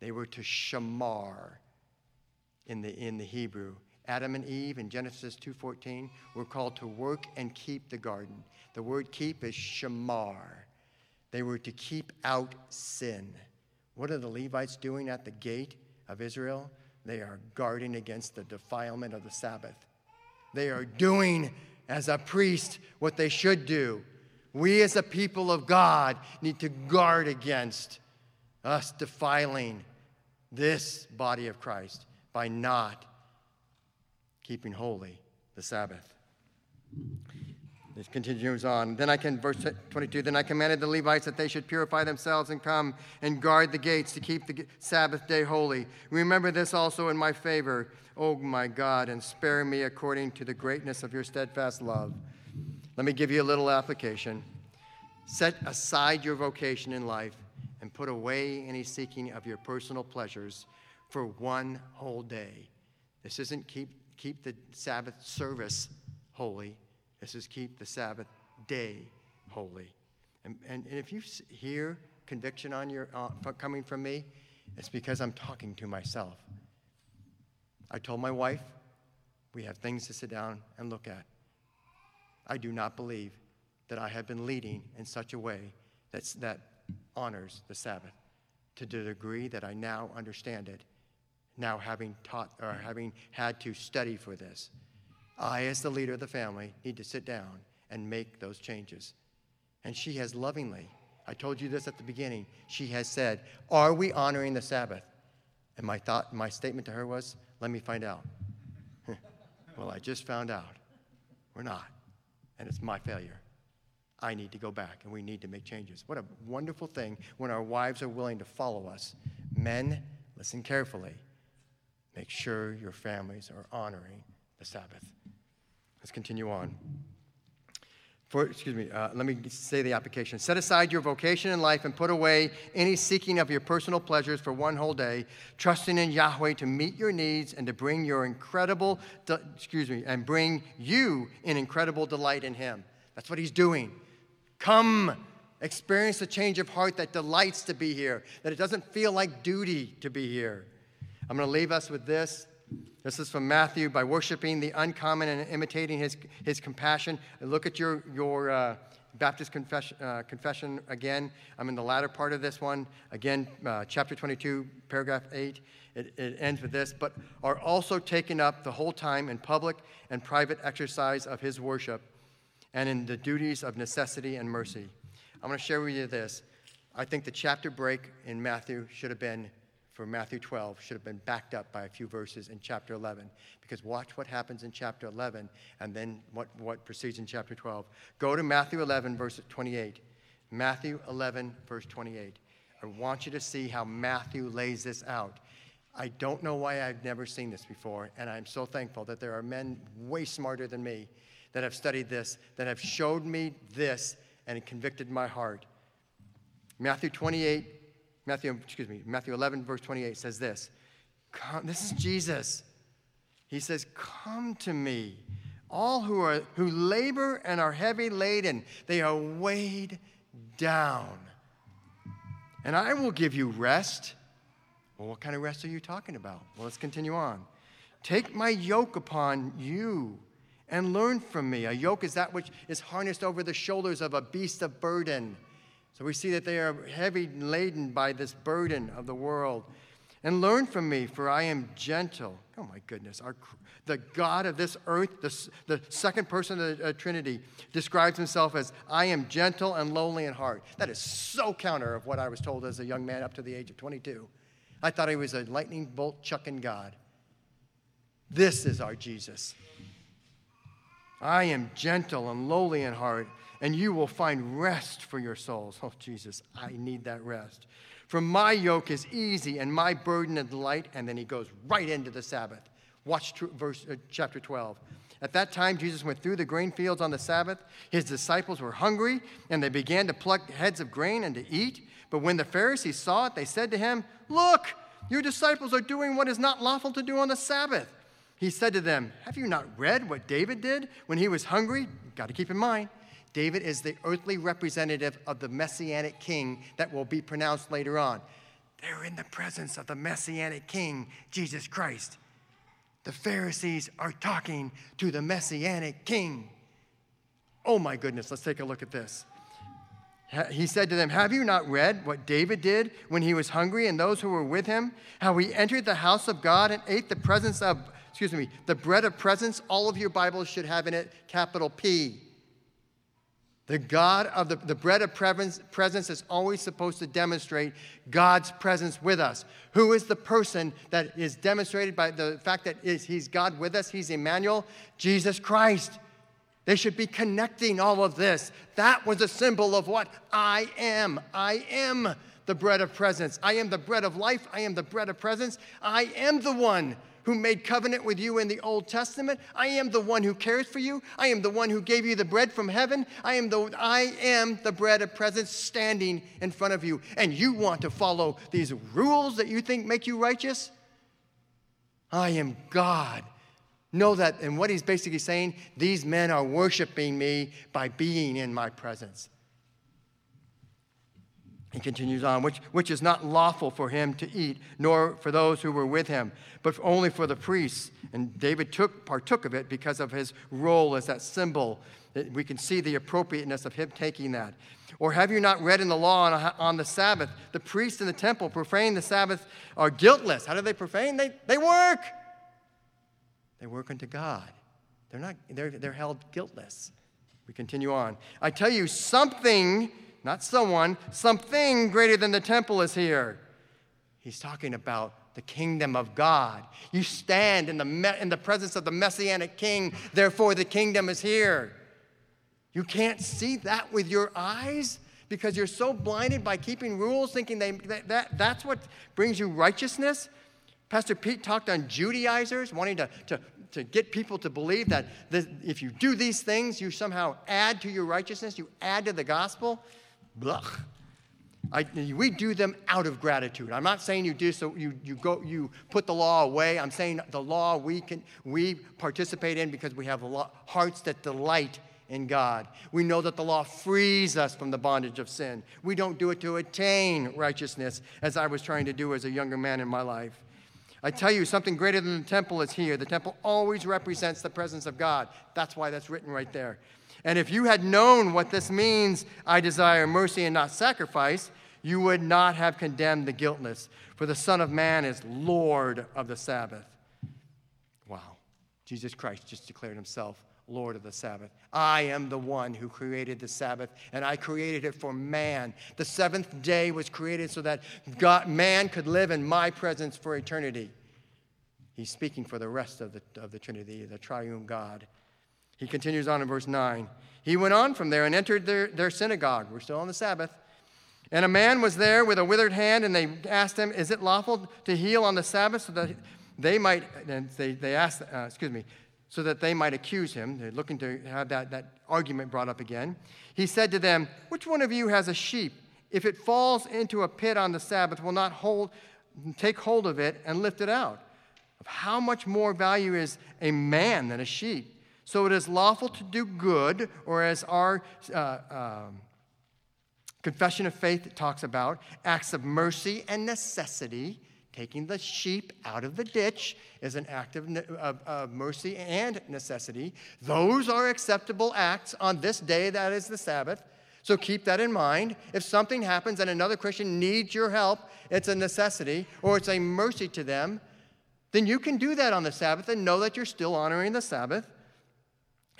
They were to shamar in the, in the Hebrew. Adam and Eve in Genesis 2:14 were called to work and keep the garden. The word keep is shamar. They were to keep out sin. What are the Levites doing at the gate of Israel? They are guarding against the defilement of the Sabbath. They are doing as a priest what they should do. We, as a people of God, need to guard against us defiling this body of Christ by not keeping holy the Sabbath. This continues on. Then I can, verse 22, then I commanded the Levites that they should purify themselves and come and guard the gates to keep the Sabbath day holy. Remember this also in my favor, O my God, and spare me according to the greatness of your steadfast love. Let me give you a little application. Set aside your vocation in life and put away any seeking of your personal pleasures for one whole day. This isn't keep, keep the Sabbath service holy. This is keep the Sabbath day holy. And, and, and if you hear conviction on your, uh, coming from me, it's because I'm talking to myself. I told my wife, we have things to sit down and look at. I do not believe that I have been leading in such a way that's, that honors the Sabbath to the degree that I now understand it, now having taught or having had to study for this. I, as the leader of the family, need to sit down and make those changes. And she has lovingly, I told you this at the beginning, she has said, Are we honoring the Sabbath? And my thought, my statement to her was, Let me find out. well, I just found out. We're not. And it's my failure. I need to go back and we need to make changes. What a wonderful thing when our wives are willing to follow us. Men, listen carefully. Make sure your families are honoring the Sabbath. Let's continue on. For, excuse me, uh, let me say the application. Set aside your vocation in life and put away any seeking of your personal pleasures for one whole day, trusting in Yahweh to meet your needs and to bring your incredible, de- excuse me, and bring you an incredible delight in Him. That's what He's doing. Come, experience a change of heart that delights to be here, that it doesn't feel like duty to be here. I'm going to leave us with this. This is from Matthew. By worshiping the uncommon and imitating his, his compassion. Look at your, your uh, Baptist confession, uh, confession again. I'm in the latter part of this one. Again, uh, chapter 22, paragraph 8. It, it ends with this. But are also taken up the whole time in public and private exercise of his worship and in the duties of necessity and mercy. I'm going to share with you this. I think the chapter break in Matthew should have been for Matthew 12 should have been backed up by a few verses in chapter 11. Because watch what happens in chapter 11 and then what, what proceeds in chapter 12. Go to Matthew 11, verse 28. Matthew 11, verse 28. I want you to see how Matthew lays this out. I don't know why I've never seen this before, and I'm so thankful that there are men way smarter than me that have studied this, that have showed me this, and it convicted my heart. Matthew 28, Matthew, excuse me, Matthew 11, verse 28 says this. Come, this is Jesus. He says, Come to me, all who are who labor and are heavy laden. They are weighed down. And I will give you rest. Well, what kind of rest are you talking about? Well, let's continue on. Take my yoke upon you and learn from me. A yoke is that which is harnessed over the shoulders of a beast of burden. So we see that they are heavy laden by this burden of the world. And learn from me, for I am gentle. Oh my goodness. Our, the God of this earth, the, the second person of the uh, Trinity, describes himself as I am gentle and lowly in heart. That is so counter of what I was told as a young man up to the age of 22. I thought he was a lightning bolt chucking God. This is our Jesus. I am gentle and lowly in heart, and you will find rest for your souls. Oh, Jesus, I need that rest. For my yoke is easy and my burden is light. And then he goes right into the Sabbath. Watch verse, uh, chapter 12. At that time, Jesus went through the grain fields on the Sabbath. His disciples were hungry, and they began to pluck heads of grain and to eat. But when the Pharisees saw it, they said to him, Look, your disciples are doing what is not lawful to do on the Sabbath. He said to them, Have you not read what David did when he was hungry? Got to keep in mind, David is the earthly representative of the messianic king that will be pronounced later on. They're in the presence of the messianic king, Jesus Christ. The Pharisees are talking to the messianic king. Oh my goodness, let's take a look at this. He said to them, Have you not read what David did when he was hungry and those who were with him? How he entered the house of God and ate the presence of, excuse me, the bread of presence. All of your Bibles should have in it capital P. The God of the, the bread of presence is always supposed to demonstrate God's presence with us. Who is the person that is demonstrated by the fact that is, He's God with us? He's Emmanuel, Jesus Christ. They should be connecting all of this. That was a symbol of what I am. I am the bread of presence. I am the bread of life. I am the bread of presence. I am the one who made covenant with you in the Old Testament. I am the one who cares for you. I am the one who gave you the bread from heaven. I am the I am the bread of presence standing in front of you. And you want to follow these rules that you think make you righteous? I am God. Know that, and what he's basically saying, these men are worshiping me by being in my presence. He continues on, which, which is not lawful for him to eat, nor for those who were with him, but only for the priests. And David took, partook of it because of his role as that symbol. We can see the appropriateness of him taking that. Or have you not read in the law on, on the Sabbath, the priests in the temple profane the Sabbath are guiltless. How do they profane? They, they work. They work unto God. They're, not, they're, they're held guiltless. We continue on. I tell you, something not someone, something greater than the temple is here. He's talking about the kingdom of God. You stand in the, me- in the presence of the messianic king, therefore, the kingdom is here. You can't see that with your eyes because you're so blinded by keeping rules, thinking they, that, that that's what brings you righteousness. Pastor Pete talked on Judaizers, wanting to, to, to get people to believe that this, if you do these things, you somehow add to your righteousness, you add to the gospel. Blah. I, we do them out of gratitude. I'm not saying you do so you, you go you put the law away. I'm saying the law we can we participate in because we have hearts that delight in God. We know that the law frees us from the bondage of sin. We don't do it to attain righteousness as I was trying to do as a younger man in my life. I tell you, something greater than the temple is here. The temple always represents the presence of God. That's why that's written right there. And if you had known what this means, I desire mercy and not sacrifice, you would not have condemned the guiltless. For the Son of Man is Lord of the Sabbath. Wow. Jesus Christ just declared himself Lord of the Sabbath. I am the one who created the Sabbath, and I created it for man. The seventh day was created so that God, man could live in my presence for eternity. He's speaking for the rest of the, of the Trinity, the triune God. He continues on in verse 9. He went on from there and entered their, their synagogue. We're still on the Sabbath. And a man was there with a withered hand, and they asked him, Is it lawful to heal on the Sabbath? So that they might, and they, they asked, uh, excuse me, so that they might accuse him. They're looking to have that, that argument brought up again. He said to them, Which one of you has a sheep? If it falls into a pit on the Sabbath, will not hold, take hold of it and lift it out? Of how much more value is a man than a sheep? So it is lawful to do good, or as our uh, um, confession of faith talks about, acts of mercy and necessity. Taking the sheep out of the ditch is an act of, of, of mercy and necessity. Those are acceptable acts on this day, that is the Sabbath. So keep that in mind. If something happens and another Christian needs your help, it's a necessity or it's a mercy to them, then you can do that on the Sabbath and know that you're still honoring the Sabbath.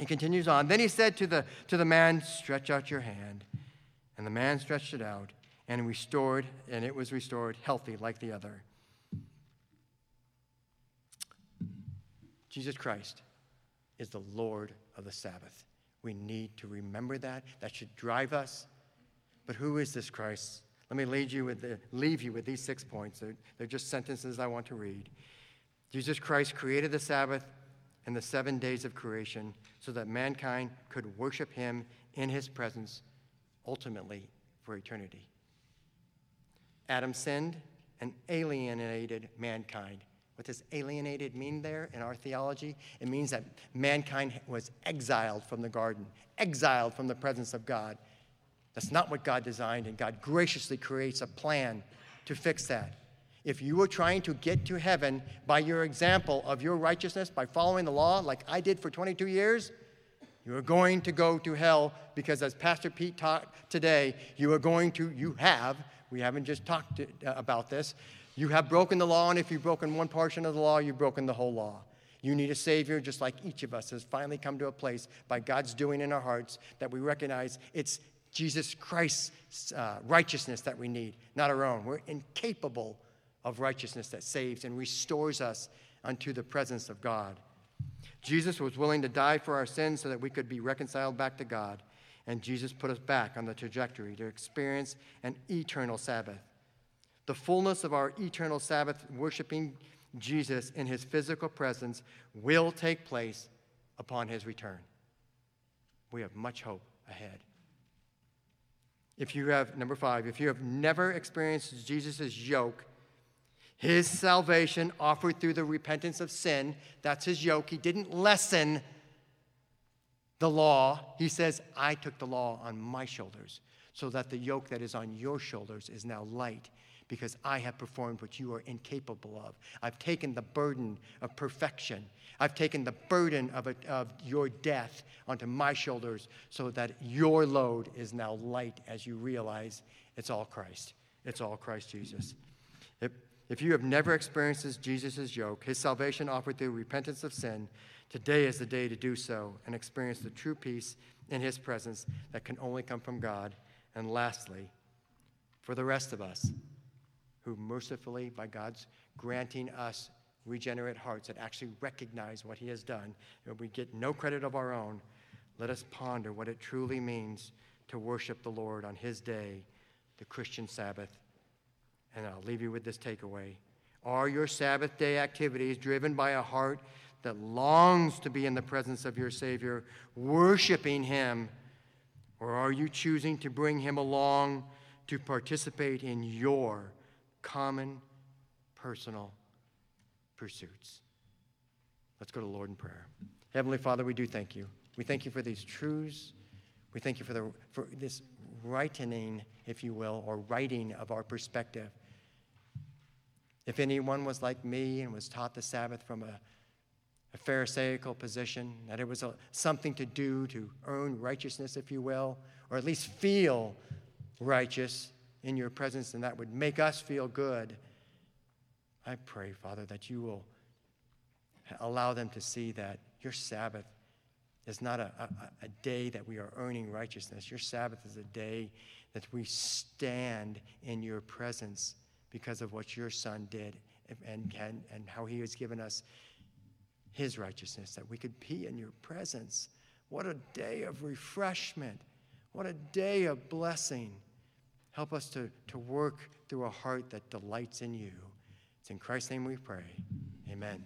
He continues on. Then he said to the, to the man, Stretch out your hand. And the man stretched it out and restored, and it was restored healthy like the other. Jesus Christ is the Lord of the Sabbath. We need to remember that. That should drive us. But who is this Christ? Let me lead you with the, leave you with these six points. They're, they're just sentences I want to read. Jesus Christ created the Sabbath and the seven days of creation so that mankind could worship him in his presence ultimately for eternity. Adam sinned and alienated mankind. What does alienated mean there in our theology? It means that mankind was exiled from the garden, exiled from the presence of God. That's not what God designed, and God graciously creates a plan to fix that. If you were trying to get to heaven by your example of your righteousness, by following the law like I did for 22 years, you are going to go to hell because, as Pastor Pete taught today, you are going to, you have, we haven't just talked to, uh, about this, you have broken the law, and if you've broken one portion of the law, you've broken the whole law. You need a Savior, just like each of us has finally come to a place by God's doing in our hearts that we recognize it's Jesus Christ's uh, righteousness that we need, not our own. We're incapable of righteousness that saves and restores us unto the presence of God. Jesus was willing to die for our sins so that we could be reconciled back to God. And Jesus put us back on the trajectory to experience an eternal Sabbath. The fullness of our eternal Sabbath, worshiping Jesus in his physical presence, will take place upon his return. We have much hope ahead. If you have, number five, if you have never experienced Jesus' yoke, his salvation offered through the repentance of sin, that's his yoke. He didn't lessen the law. He says, I took the law on my shoulders so that the yoke that is on your shoulders is now light because I have performed what you are incapable of. I've taken the burden of perfection. I've taken the burden of, a, of your death onto my shoulders so that your load is now light as you realize it's all Christ. It's all Christ Jesus. If, you have never experienced Jesus' yoke, his salvation offered through repentance of sin, today is the day to do so and experience the true peace in his presence that can only come from God. And lastly, for the rest of us who mercifully, by God's granting us regenerate hearts that actually recognize what he has done, and we get no credit of our own, let us ponder what it truly means to worship the Lord on his day, the Christian Sabbath and I'll leave you with this takeaway. Are your Sabbath day activities driven by a heart that longs to be in the presence of your Savior, worshiping Him? Or are you choosing to bring Him along to participate in your common personal pursuits? Let's go to the Lord in prayer. Heavenly Father, we do thank you. We thank you for these truths. We thank you for, the, for this rightening, if you will, or writing of our perspective. If anyone was like me and was taught the Sabbath from a, a Pharisaical position, that it was a, something to do to earn righteousness, if you will, or at least feel righteous in your presence, and that would make us feel good, I pray, Father, that you will allow them to see that your Sabbath is not a, a, a, day that we are earning righteousness. Your Sabbath is a day that we stand in your presence because of what your son did and, can, and how he has given us his righteousness, that we could be in your presence. What a day of refreshment. What a day of blessing. Help us to, to work through a heart that delights in you. It's in Christ's name we pray. Amen.